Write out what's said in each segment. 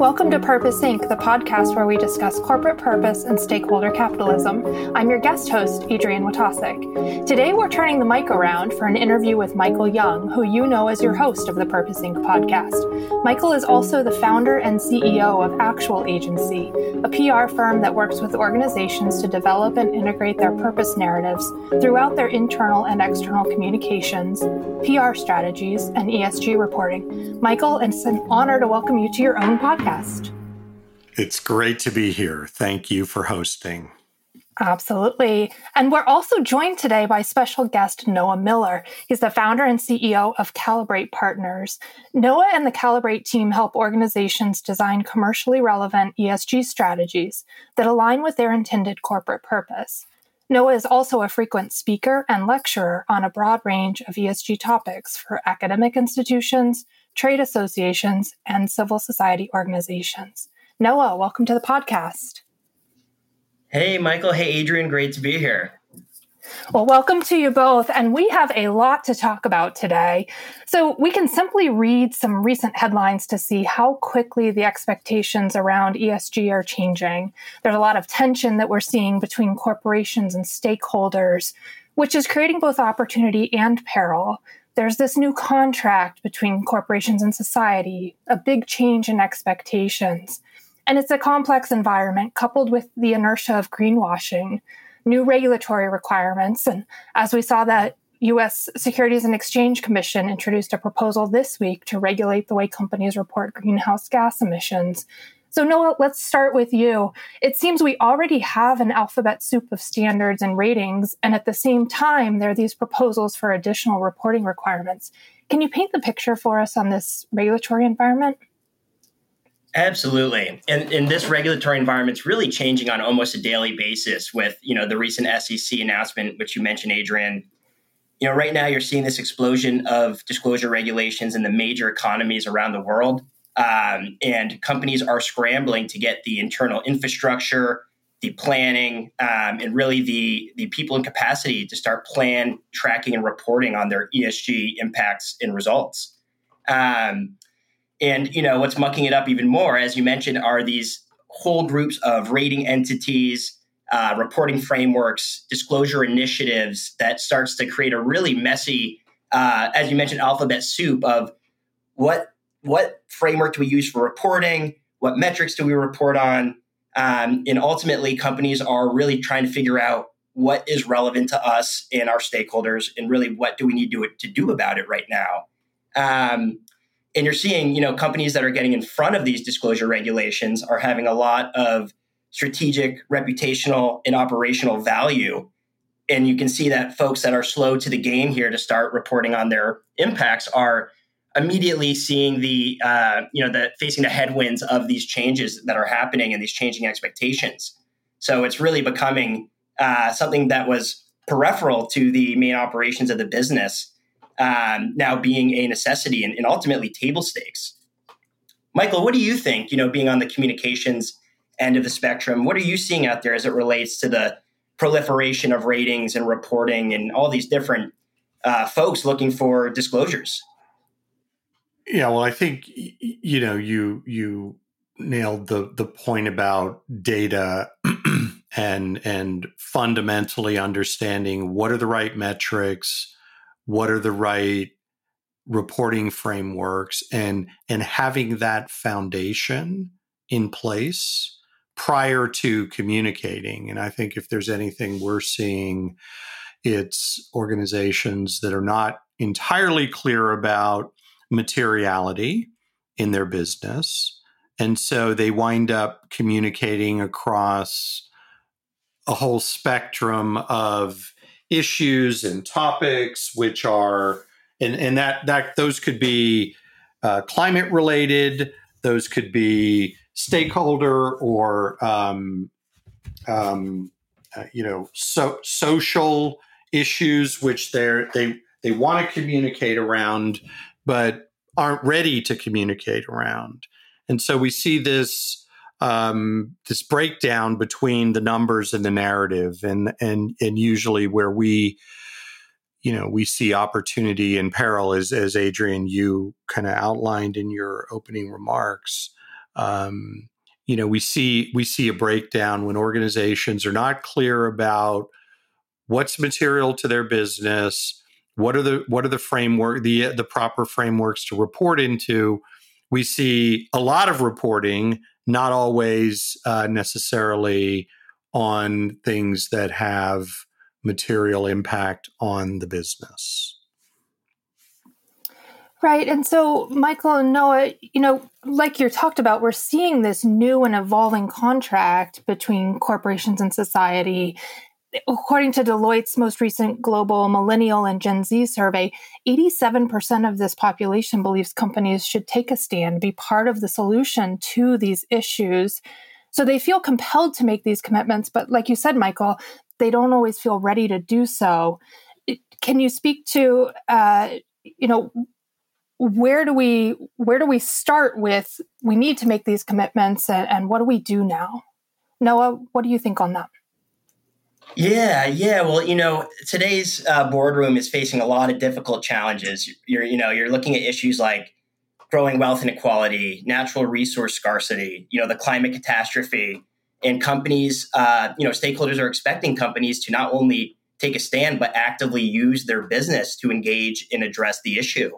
Welcome to Purpose Inc., the podcast where we discuss corporate purpose and stakeholder capitalism. I'm your guest host, Adrienne Watasek. Today, we're turning the mic around for an interview with Michael Young, who you know as your host of the Purpose Inc. podcast. Michael is also the founder and CEO of Actual Agency, a PR firm that works with organizations to develop and integrate their purpose narratives throughout their internal and external communications, PR strategies, and ESG reporting. Michael, it's an honor to welcome you to your own podcast. It's great to be here. Thank you for hosting. Absolutely. And we're also joined today by special guest Noah Miller. He's the founder and CEO of Calibrate Partners. Noah and the Calibrate team help organizations design commercially relevant ESG strategies that align with their intended corporate purpose. Noah is also a frequent speaker and lecturer on a broad range of ESG topics for academic institutions, trade associations, and civil society organizations. Noah, welcome to the podcast. Hey, Michael. Hey, Adrian. Great to be here. Well, welcome to you both. And we have a lot to talk about today. So we can simply read some recent headlines to see how quickly the expectations around ESG are changing. There's a lot of tension that we're seeing between corporations and stakeholders, which is creating both opportunity and peril there's this new contract between corporations and society, a big change in expectations. And it's a complex environment coupled with the inertia of greenwashing, new regulatory requirements. And as we saw, that US Securities and Exchange Commission introduced a proposal this week to regulate the way companies report greenhouse gas emissions. So, Noah, let's start with you. It seems we already have an alphabet soup of standards and ratings, and at the same time, there are these proposals for additional reporting requirements. Can you paint the picture for us on this regulatory environment? Absolutely. And, and this regulatory environment is really changing on almost a daily basis with, you know, the recent SEC announcement, which you mentioned, Adrian. You know, right now you're seeing this explosion of disclosure regulations in the major economies around the world. Um, and companies are scrambling to get the internal infrastructure, the planning, um, and really the, the people and capacity to start plan, tracking, and reporting on their ESG impacts and results. Um, and you know what's mucking it up even more, as you mentioned, are these whole groups of rating entities, uh, reporting frameworks, disclosure initiatives that starts to create a really messy, uh, as you mentioned, alphabet soup of what what framework do we use for reporting? What metrics do we report on? Um, and ultimately, companies are really trying to figure out what is relevant to us and our stakeholders, and really what do we need to, to do about it right now. Um, and you're seeing, you know, companies that are getting in front of these disclosure regulations are having a lot of strategic, reputational, and operational value. And you can see that folks that are slow to the game here to start reporting on their impacts are immediately seeing the uh, you know the facing the headwinds of these changes that are happening and these changing expectations. So it's really becoming uh, something that was peripheral to the main operations of the business um, now being a necessity and, and ultimately table stakes. Michael, what do you think? You know, being on the communications end of the spectrum, what are you seeing out there as it relates to the proliferation of ratings and reporting and all these different uh, folks looking for disclosures? Yeah, well, I think you know you you nailed the the point about data and and fundamentally understanding what are the right metrics, what are the right reporting frameworks and and having that foundation in place prior to communicating and i think if there's anything we're seeing it's organizations that are not entirely clear about materiality in their business. And so they wind up communicating across a whole spectrum of issues and topics, which are, and, and that, that those could be uh, climate related, those could be stakeholder or, um, um, uh, you know, so, social issues, which they're, they, they want to communicate around but aren't ready to communicate around. And so we see this um, this breakdown between the numbers and the narrative, and and and usually where we you know we see opportunity and peril as as Adrian you kind of outlined in your opening remarks Um, you know, we see we see a breakdown when organizations are not clear about what's material to their business, what are the what are the framework the the proper frameworks to report into. We see a lot of reporting, not always uh, necessarily on things that have material impact on the business. Right. And so, Michael and Noah, you know, like you talked about, we're seeing this new and evolving contract between corporations and society. According to Deloitte's most recent global millennial and Gen Z survey, 87% of this population believes companies should take a stand, be part of the solution to these issues. So they feel compelled to make these commitments. But like you said, Michael, they don't always feel ready to do so. Can you speak to, uh, you know, where do we where do we start with? We need to make these commitments, and, and what do we do now? Noah, what do you think on that? Yeah, yeah. Well, you know, today's uh, boardroom is facing a lot of difficult challenges. You're, you know, you're looking at issues like growing wealth inequality, natural resource scarcity, you know, the climate catastrophe, and companies, uh, you know, stakeholders are expecting companies to not only take a stand but actively use their business to engage and address the issue.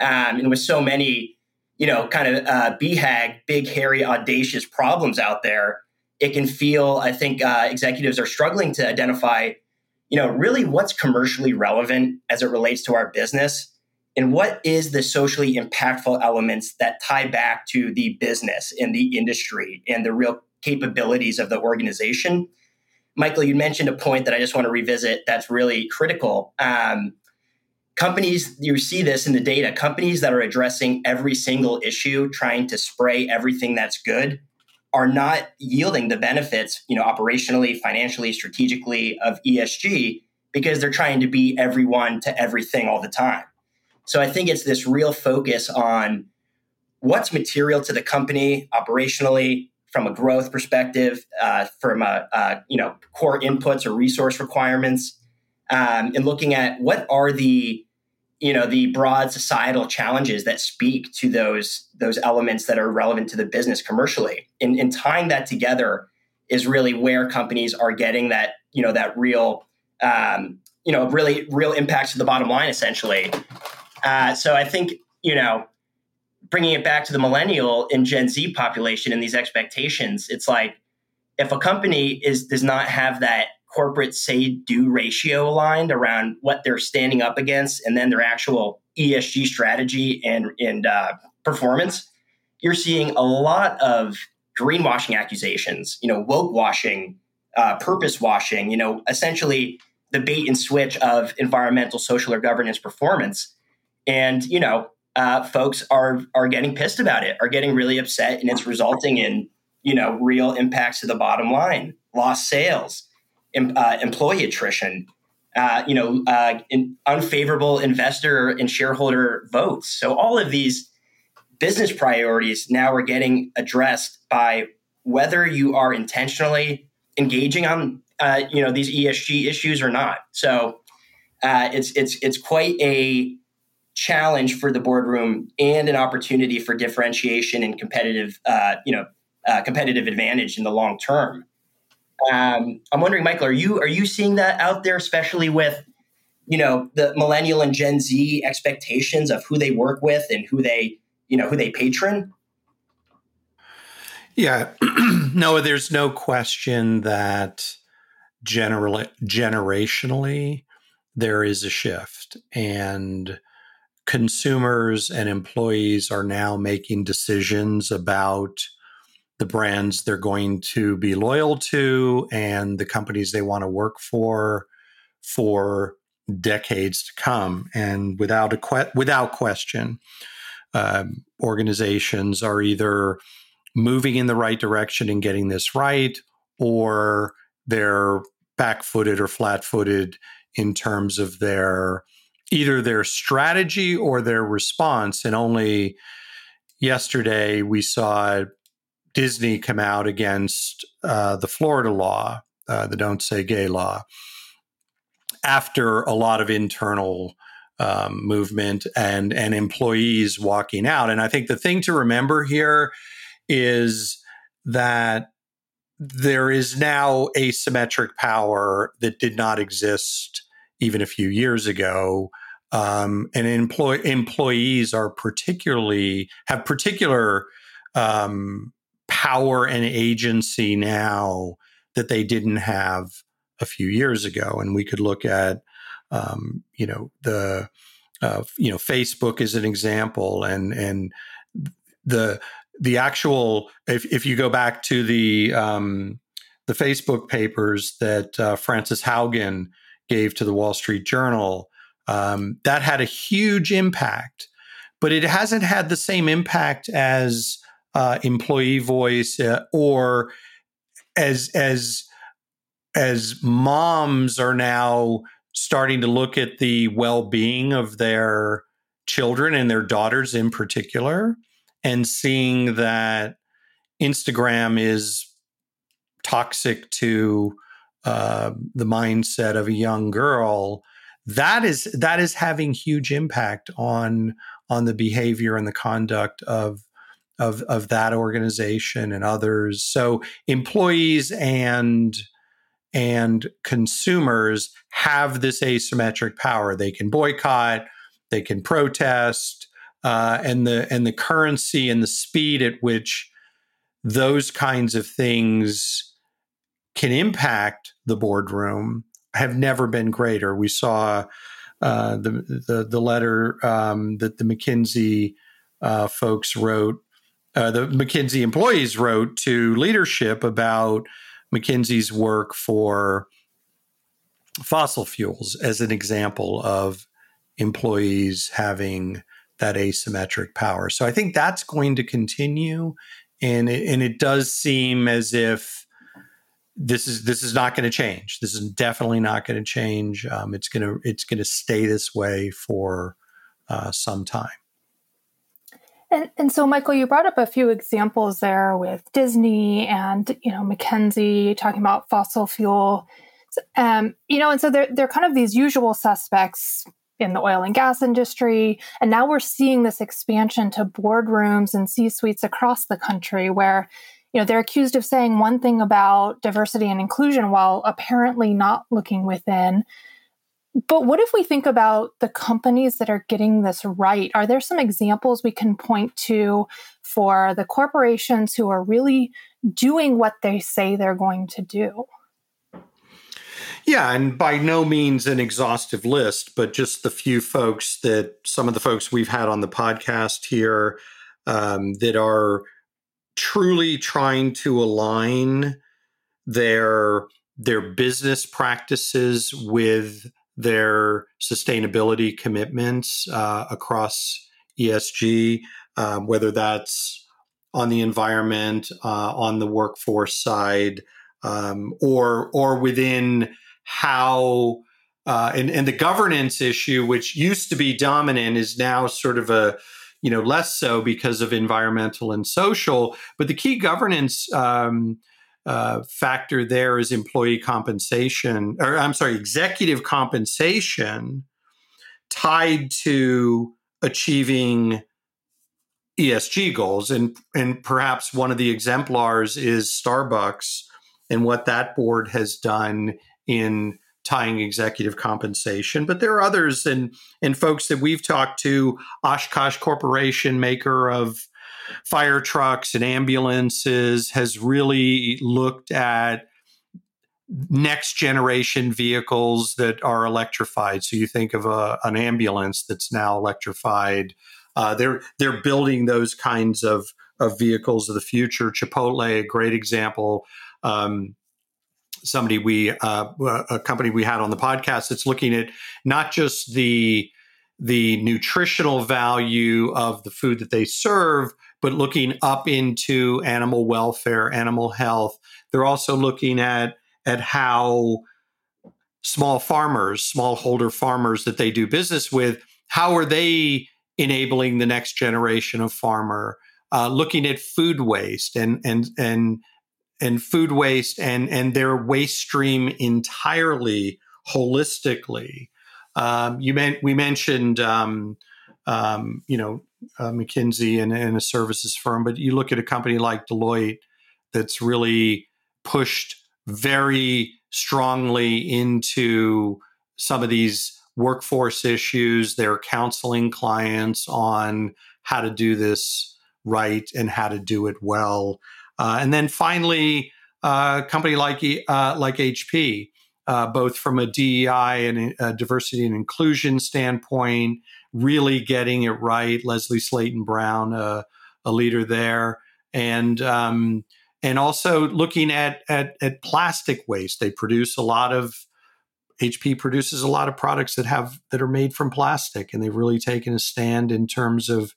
Um, and with so many, you know, kind of uh, BHAG, big, hairy, audacious problems out there, it can feel. I think uh, executives are struggling to identify, you know, really what's commercially relevant as it relates to our business and what is the socially impactful elements that tie back to the business and the industry and the real capabilities of the organization. Michael, you mentioned a point that I just want to revisit that's really critical. Um, companies, you see this in the data, companies that are addressing every single issue, trying to spray everything that's good, are not yielding the benefits, you know, operationally, financially, strategically of ESG because they're trying to be everyone to everything all the time. So I think it's this real focus on what's material to the company operationally, from a growth perspective, uh, from a, you know core inputs or resource requirements, um, and looking at what are the you know the broad societal challenges that speak to those those elements that are relevant to the business commercially, and, and tying that together is really where companies are getting that you know that real um, you know really real impacts to the bottom line essentially. Uh, so I think you know bringing it back to the millennial and Gen Z population and these expectations, it's like if a company is does not have that corporate say do ratio aligned around what they're standing up against and then their actual ESG strategy and and uh, performance, you're seeing a lot of greenwashing accusations, you know, woke washing, uh, purpose washing, you know, essentially the bait and switch of environmental, social, or governance performance. And you know, uh, folks are are getting pissed about it, are getting really upset, and it's resulting in you know real impacts to the bottom line, lost sales, uh, employee attrition, uh, you know, uh, in unfavorable investor and shareholder votes. So all of these business priorities now are getting addressed by whether you are intentionally engaging on uh, you know these ESG issues or not. So uh, it's it's it's quite a challenge for the boardroom and an opportunity for differentiation and competitive, uh, you know, competitive advantage in the long term. Um, I'm wondering, Michael, are you are you seeing that out there, especially with you know the millennial and Gen Z expectations of who they work with and who they you know who they patron? Yeah, no, there's no question that generally generationally there is a shift and consumers and employees are now making decisions about the brands they're going to be loyal to and the companies they want to work for for decades to come and without a que- without question um, organizations are either moving in the right direction and getting this right or they're back-footed or flat-footed in terms of their either their strategy or their response. And only yesterday we saw Disney come out against uh, the Florida law, uh, the Don't Say Gay law, after a lot of internal um, movement and and employees walking out. And I think the thing to remember here is that there is now asymmetric power that did not exist even a few years ago. Um, and employ- employees are particularly have particular um, power and agency now that they didn't have a few years ago. And we could look at, um, you know, the uh, you know Facebook is an example, and and the the actual if, if you go back to the um, the Facebook papers that uh, Frances Haugen gave to the Wall Street Journal, um, that had a huge impact, but it hasn't had the same impact as uh, employee voice uh, or as as as moms are now starting to look at the well-being of their children and their daughters in particular and seeing that Instagram is toxic to uh, the mindset of a young girl, that is that is having huge impact on on the behavior and the conduct of of of that organization and others. So employees and and consumers have this asymmetric power. They can boycott, they can protest, uh, and the and the currency and the speed at which those kinds of things can impact the boardroom have never been greater. We saw uh, the, the, the letter um, that the McKinsey uh, folks wrote, uh, the McKinsey employees wrote to leadership about McKinsey's work for fossil fuels as an example of employees having that asymmetric power. So I think that's going to continue, and it, and it does seem as if this is this is not going to change. This is definitely not going to change. Um, it's gonna it's gonna stay this way for uh, some time. And, and so, Michael, you brought up a few examples there with Disney and you know McKinsey talking about fossil fuel. Um, you know, and so they're they're kind of these usual suspects in the oil and gas industry. And now we're seeing this expansion to boardrooms and C suites across the country where, you know, they're accused of saying one thing about diversity and inclusion while apparently not looking within. But what if we think about the companies that are getting this right? Are there some examples we can point to for the corporations who are really doing what they say they're going to do? Yeah, and by no means an exhaustive list, but just the few folks that some of the folks we've had on the podcast here um, that are truly trying to align their their business practices with their sustainability commitments uh, across ESG, um, whether that's on the environment, uh, on the workforce side, um, or or within how uh, and, and the governance issue, which used to be dominant, is now sort of a you know less so because of environmental and social. But the key governance um, uh, factor there is employee compensation, or I'm sorry, executive compensation tied to achieving ESG goals, and and perhaps one of the exemplars is Starbucks and what that board has done in tying executive compensation. But there are others and and folks that we've talked to, Oshkosh Corporation, maker of fire trucks and ambulances, has really looked at next generation vehicles that are electrified. So you think of a, an ambulance that's now electrified. Uh, they're they're building those kinds of of vehicles of the future. Chipotle, a great example. Um, somebody we uh, a company we had on the podcast that's looking at not just the the nutritional value of the food that they serve, but looking up into animal welfare, animal health. They're also looking at at how small farmers, smallholder farmers that they do business with, how are they enabling the next generation of farmer? Uh, looking at food waste and and and and food waste and and their waste stream entirely holistically. Um, you meant we mentioned um, um, you know uh, McKinsey and, and a services firm, but you look at a company like Deloitte that's really pushed very strongly into some of these workforce issues. They're counseling clients on how to do this right and how to do it well. Uh, and then finally, uh, a company like uh, like HP, uh, both from a DEI and a diversity and inclusion standpoint, really getting it right. Lesley Slaton Brown, uh, a leader there, and um, and also looking at, at at plastic waste. They produce a lot of HP produces a lot of products that have that are made from plastic, and they've really taken a stand in terms of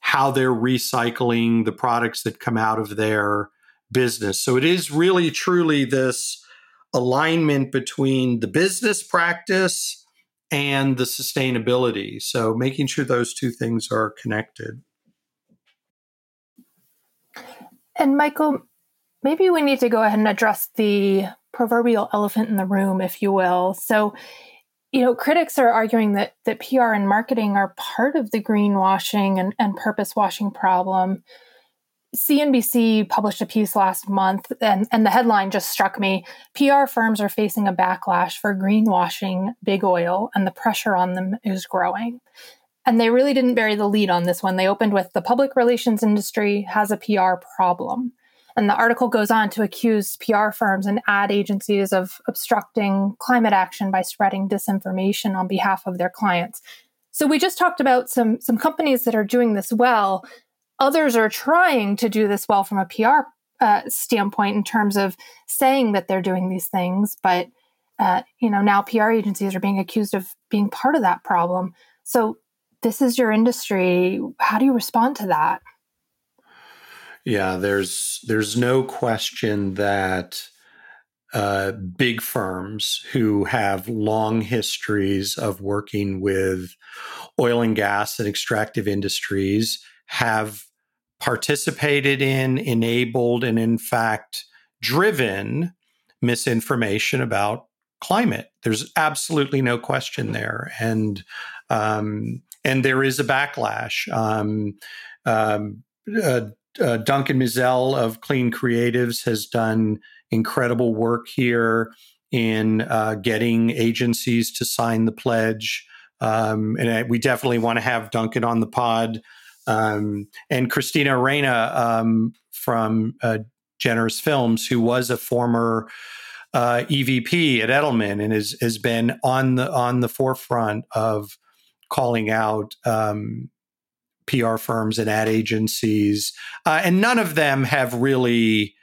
how they're recycling the products that come out of their business. So it is really truly this alignment between the business practice and the sustainability. So making sure those two things are connected. And Michael, maybe we need to go ahead and address the proverbial elephant in the room, if you will. So, you know, critics are arguing that that PR and marketing are part of the greenwashing and, and purpose washing problem. CNBC published a piece last month, and, and the headline just struck me. PR firms are facing a backlash for greenwashing big oil, and the pressure on them is growing. And they really didn't bury the lead on this one. They opened with the public relations industry has a PR problem. And the article goes on to accuse PR firms and ad agencies of obstructing climate action by spreading disinformation on behalf of their clients. So we just talked about some some companies that are doing this well. Others are trying to do this well from a PR uh, standpoint in terms of saying that they're doing these things, but uh, you know now PR agencies are being accused of being part of that problem. So this is your industry. How do you respond to that? Yeah, there's there's no question that uh, big firms who have long histories of working with oil and gas and extractive industries have participated in, enabled, and in fact driven misinformation about climate. There's absolutely no question there, and um, and there is a backlash. Um, um, uh, uh, Duncan Meisel of Clean Creatives has done incredible work here in uh, getting agencies to sign the pledge. Um, and I, we definitely want to have Duncan on the pod. Um, and Christine Arena um, from uh, Generous Films, who was a former uh, EVP at Edelman and has, has been on the on the forefront of calling out um, PR firms and ad agencies, uh, and none of them have really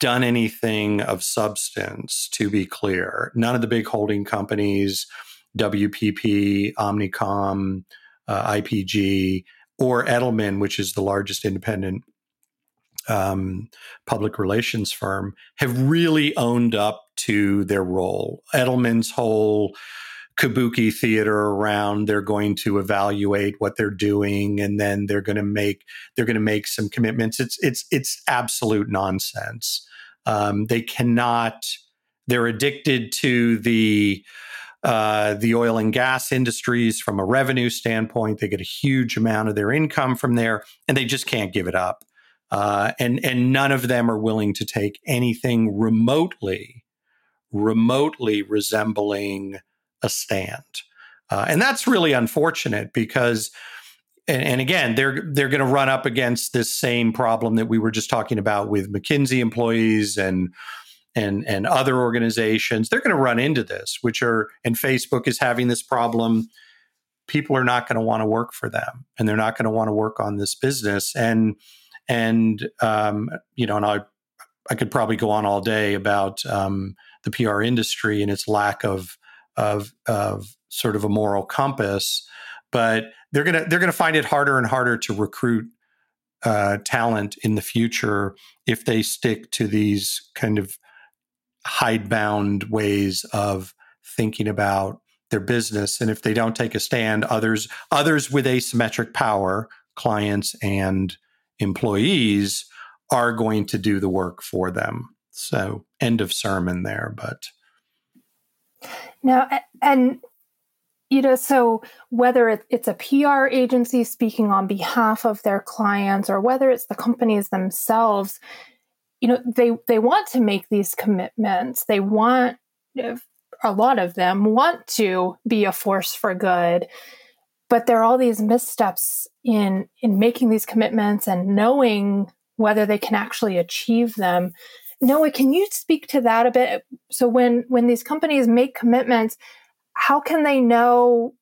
done anything of substance. To be clear, none of the big holding companies, WPP, Omnicom, uh, IPG, or Edelman, which is the largest independent um, public relations firm, have really owned up to their role. Edelman's whole kabuki theater around they're going to evaluate what they're doing and then they're going to make they're going to make some commitments it's it's it's absolute nonsense um, they cannot they're addicted to the uh, the oil and gas industries from a revenue standpoint they get a huge amount of their income from there and they just can't give it up uh, and and none of them are willing to take anything remotely remotely resembling a stand. Uh, and that's really unfortunate because and, and again they're they're going to run up against this same problem that we were just talking about with McKinsey employees and and and other organizations they're going to run into this which are and Facebook is having this problem. People are not going to want to work for them and they're not going to want to work on this business. And and um, you know and I I could probably go on all day about um, the PR industry and its lack of of of sort of a moral compass, but they're gonna they're gonna find it harder and harder to recruit uh, talent in the future if they stick to these kind of hidebound ways of thinking about their business. And if they don't take a stand others others with asymmetric power clients and employees are going to do the work for them. So end of sermon there but now, and you know, so whether it's a PR agency speaking on behalf of their clients or whether it's the companies themselves, you know, they they want to make these commitments. They want a lot of them want to be a force for good, but there are all these missteps in in making these commitments and knowing whether they can actually achieve them. Noah, can you speak to that a bit? So when when these companies make commitments, how can they know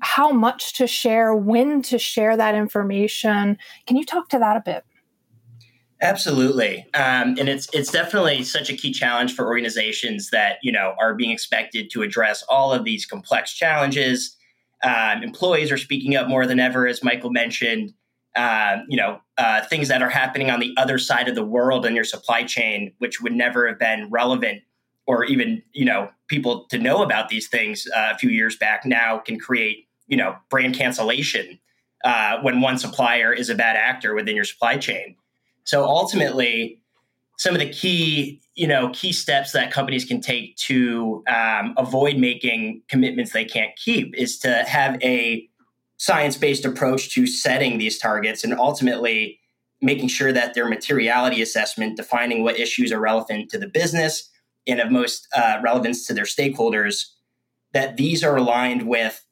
how much to share, when to share that information? Can you talk to that a bit? Absolutely, um, and it's it's definitely such a key challenge for organizations that you know are being expected to address all of these complex challenges. Um, employees are speaking up more than ever, as Michael mentioned. Uh, you know, uh, things that are happening on the other side of the world in your supply chain, which would never have been relevant or even you know people to know about these things uh, a few years back now can create you know brand cancellation uh, when one supplier is a bad actor within your supply chain. So ultimately, some of the key you know key steps that companies can take to um, avoid making commitments they can't keep is to have a science-based approach to setting these targets and ultimately making sure that their materiality assessment defining what issues are relevant to the business and of most uh, relevance to their stakeholders, that these are aligned with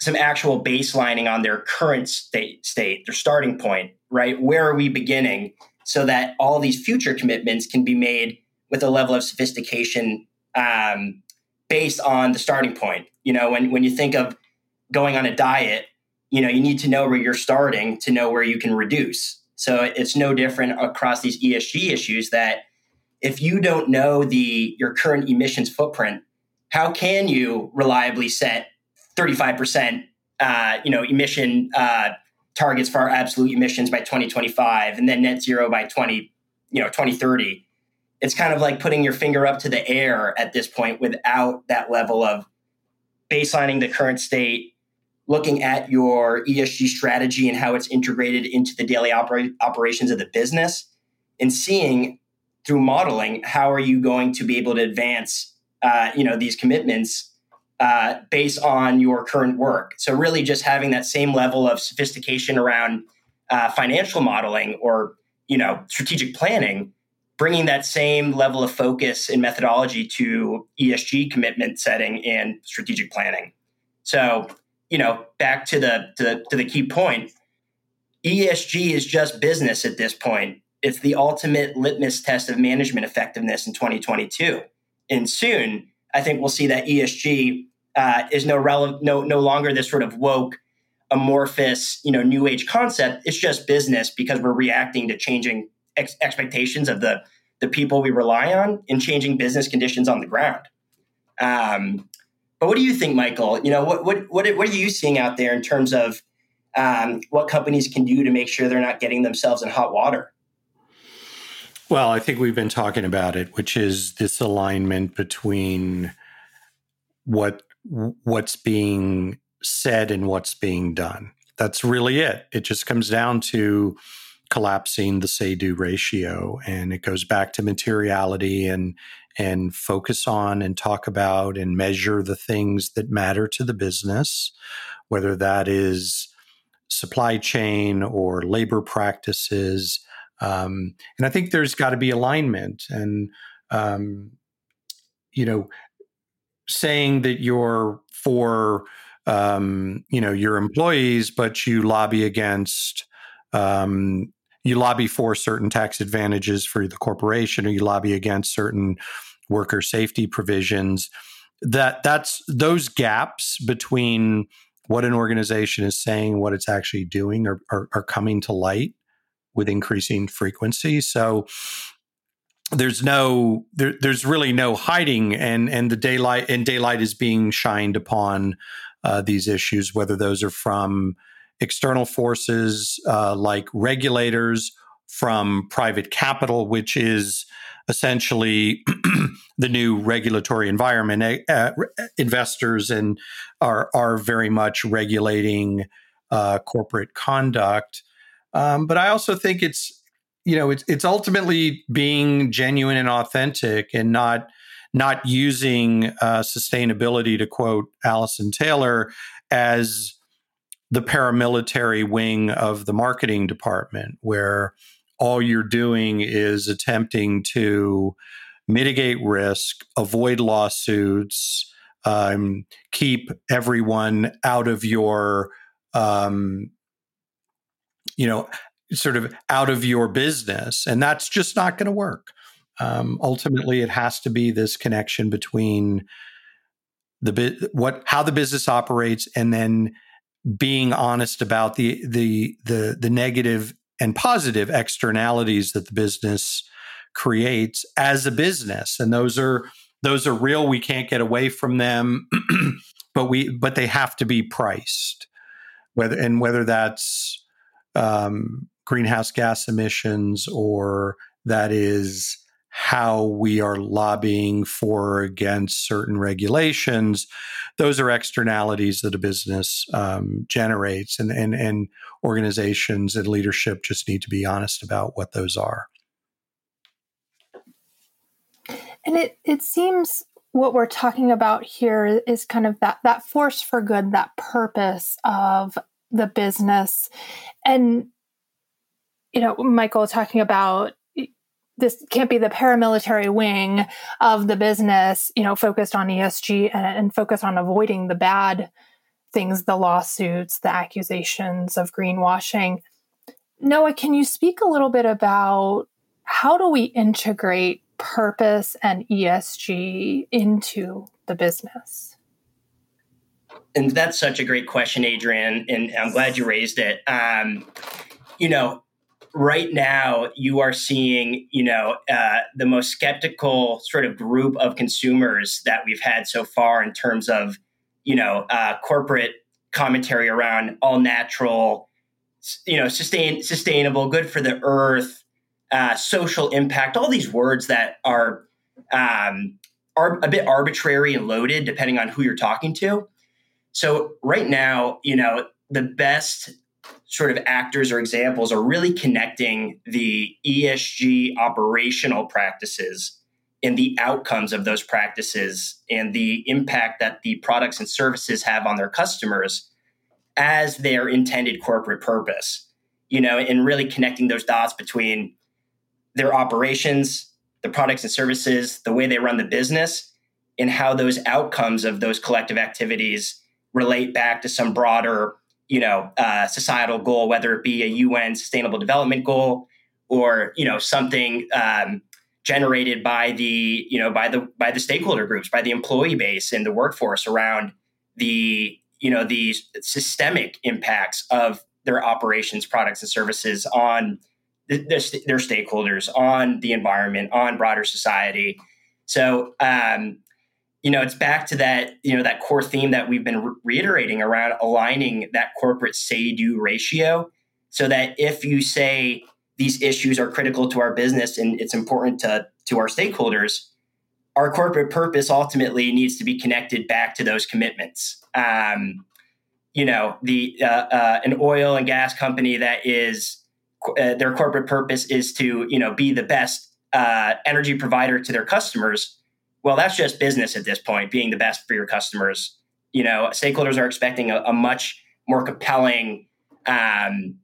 some actual baselining on their current state, state, their starting point, right? Where are we beginning so that all these future commitments can be made with a level of sophistication um, based on the starting point. You know, when, when you think of going on a diet, you know, you need to know where you're starting to know where you can reduce. So it's no different across these ESG issues that if you don't know the your current emissions footprint, how can you reliably set 35% uh, you know emission uh, targets for our absolute emissions by 2025 and then net zero by 20 you know 2030 it's kind of like putting your finger up to the air at this point without that level of baselining the current state looking at your esg strategy and how it's integrated into the daily oper- operations of the business and seeing through modeling, how are you going to be able to advance, uh, you know, these commitments uh, based on your current work? So really, just having that same level of sophistication around uh, financial modeling or you know strategic planning, bringing that same level of focus and methodology to ESG commitment setting and strategic planning. So you know, back to the to the, to the key point. ESG is just business at this point it's the ultimate litmus test of management effectiveness in 2022. And soon, I think we'll see that ESG uh, is no relevant, no no longer this sort of woke, amorphous, you know, new age concept. It's just business because we're reacting to changing ex- expectations of the the people we rely on and changing business conditions on the ground. Um, but what do you think, Michael? You know, what what what what are you seeing out there in terms of um, what companies can do to make sure they're not getting themselves in hot water? Well, I think we've been talking about it, which is this alignment between what what's being said and what's being done. That's really it. It just comes down to collapsing the say do ratio and it goes back to materiality and and focus on and talk about and measure the things that matter to the business whether that is supply chain or labor practices um, and I think there's got to be alignment and, um, you know, saying that you're for, um, you know, your employees, but you lobby against, um, you lobby for certain tax advantages for the corporation or you lobby against certain worker safety provisions. That that's those gaps between what an organization is saying what it's actually doing are, are, are coming to light with increasing frequency. So there's no there, there's really no hiding and and the daylight and daylight is being shined upon uh, these issues whether those are from external forces uh, like regulators from private capital which is essentially the new regulatory environment uh, investors and are are very much regulating uh, corporate conduct um, but I also think it's you know it's it's ultimately being genuine and authentic and not not using uh, sustainability, to quote Alison Taylor, as the paramilitary wing of the marketing department, where all you're doing is attempting to mitigate risk, avoid lawsuits, um, keep everyone out of your, um, you know, sort of out of your business. And that's just not going to work. Um, ultimately, it has to be this connection between the what how the business operates and then being honest about the the the the negative and positive externalities that the business creates as a business and those are those are real we can't get away from them but we but they have to be priced whether and whether that's um, greenhouse gas emissions or that is how we are lobbying for against certain regulations. Those are externalities that a business um, generates and, and and organizations and leadership just need to be honest about what those are. And it it seems what we're talking about here is kind of that that force for good that purpose of the business and you know michael talking about this can't be the paramilitary wing of the business, you know, focused on ESG and, and focused on avoiding the bad things, the lawsuits, the accusations of greenwashing. Noah, can you speak a little bit about how do we integrate purpose and ESG into the business? And that's such a great question, Adrian, and I'm glad you raised it. Um, you know, right now you are seeing you know uh, the most skeptical sort of group of consumers that we've had so far in terms of you know uh, corporate commentary around all natural you know sustain sustainable good for the earth uh, social impact all these words that are um, are a bit arbitrary and loaded depending on who you're talking to so right now you know the best sort of actors or examples are really connecting the ESG operational practices and the outcomes of those practices and the impact that the products and services have on their customers as their intended corporate purpose. You know, and really connecting those dots between their operations, the products and services, the way they run the business, and how those outcomes of those collective activities relate back to some broader you know uh, societal goal, whether it be a UN Sustainable Development Goal or you know something um, generated by the you know by the by the stakeholder groups, by the employee base and the workforce around the you know the systemic impacts of their operations, products, and services on the, the, their stakeholders, on the environment, on broader society. So um, you know, it's back to that, you know, that core theme that we've been re- reiterating around aligning that corporate say do ratio so that if you say these issues are critical to our business and it's important to, to our stakeholders, our corporate purpose ultimately needs to be connected back to those commitments. Um, you know, the uh, uh, an oil and gas company that is uh, their corporate purpose is to you know be the best uh, energy provider to their customers well, that's just business at this point, being the best for your customers. You know, stakeholders are expecting a, a much more compelling, um,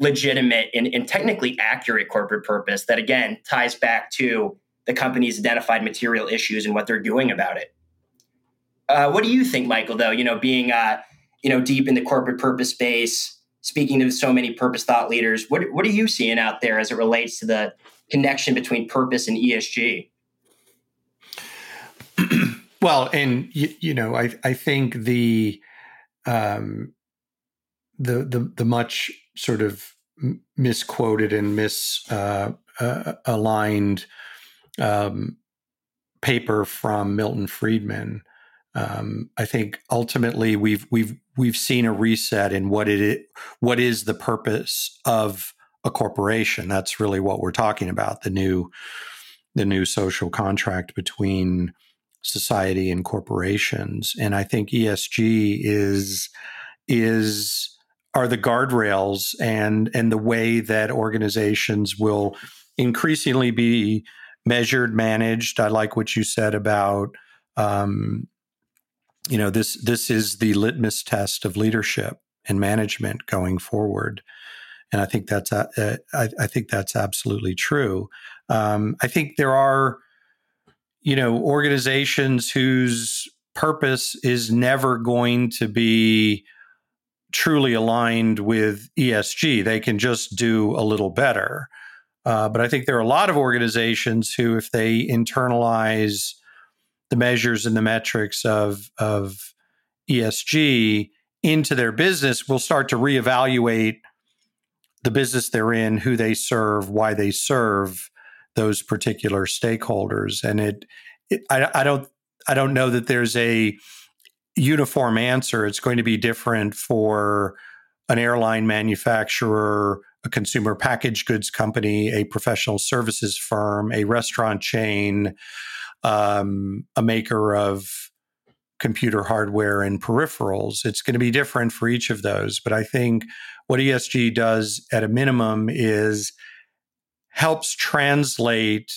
legitimate, and, and technically accurate corporate purpose that, again, ties back to the company's identified material issues and what they're doing about it. Uh, what do you think, Michael? Though you know, being uh, you know deep in the corporate purpose space, speaking to so many purpose thought leaders, what what are you seeing out there as it relates to the connection between purpose and ESG? well, and you, you, know, I I think the um, the the the much sort of misquoted and misaligned uh, uh, um, paper from Milton Friedman. Um, I think ultimately we've we've we've seen a reset in what it what is the purpose of a corporation. That's really what we're talking about the new the new social contract between society and corporations. And I think ESG is is are the guardrails and and the way that organizations will increasingly be measured, managed. I like what you said about, um, you know, this this is the litmus test of leadership and management going forward, and I think that's uh, I, I, think that's absolutely true. Um, I think there are, you know, organizations whose purpose is never going to be truly aligned with ESG. They can just do a little better. Uh, but I think there are a lot of organizations who, if they internalize the measures and the metrics of, of ESG into their business, will start to reevaluate the business they're in, who they serve, why they serve those particular stakeholders. And it, it I, I don't, I don't know that there's a uniform answer. It's going to be different for an airline manufacturer, a consumer packaged goods company, a professional services firm, a restaurant chain, um, a maker of computer hardware and peripherals. It's going to be different for each of those. But I think what ESG does at a minimum is helps translate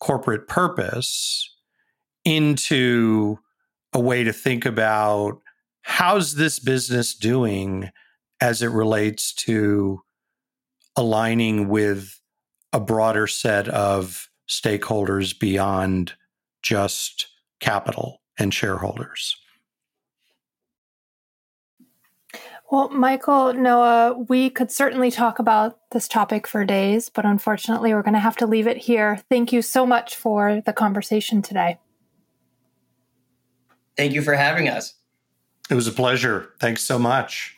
corporate purpose into a way to think about how's this business doing as it relates to aligning with a broader set of stakeholders beyond just capital and shareholders. Well, Michael, Noah, we could certainly talk about this topic for days, but unfortunately, we're going to have to leave it here. Thank you so much for the conversation today. Thank you for having us. It was a pleasure. Thanks so much.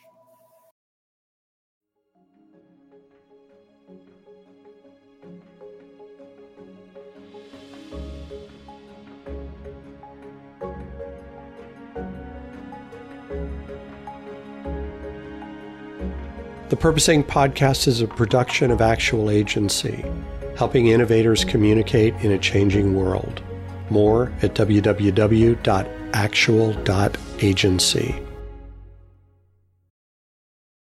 Inc. podcast is a production of Actual Agency, helping innovators communicate in a changing world. More at www actual.agency.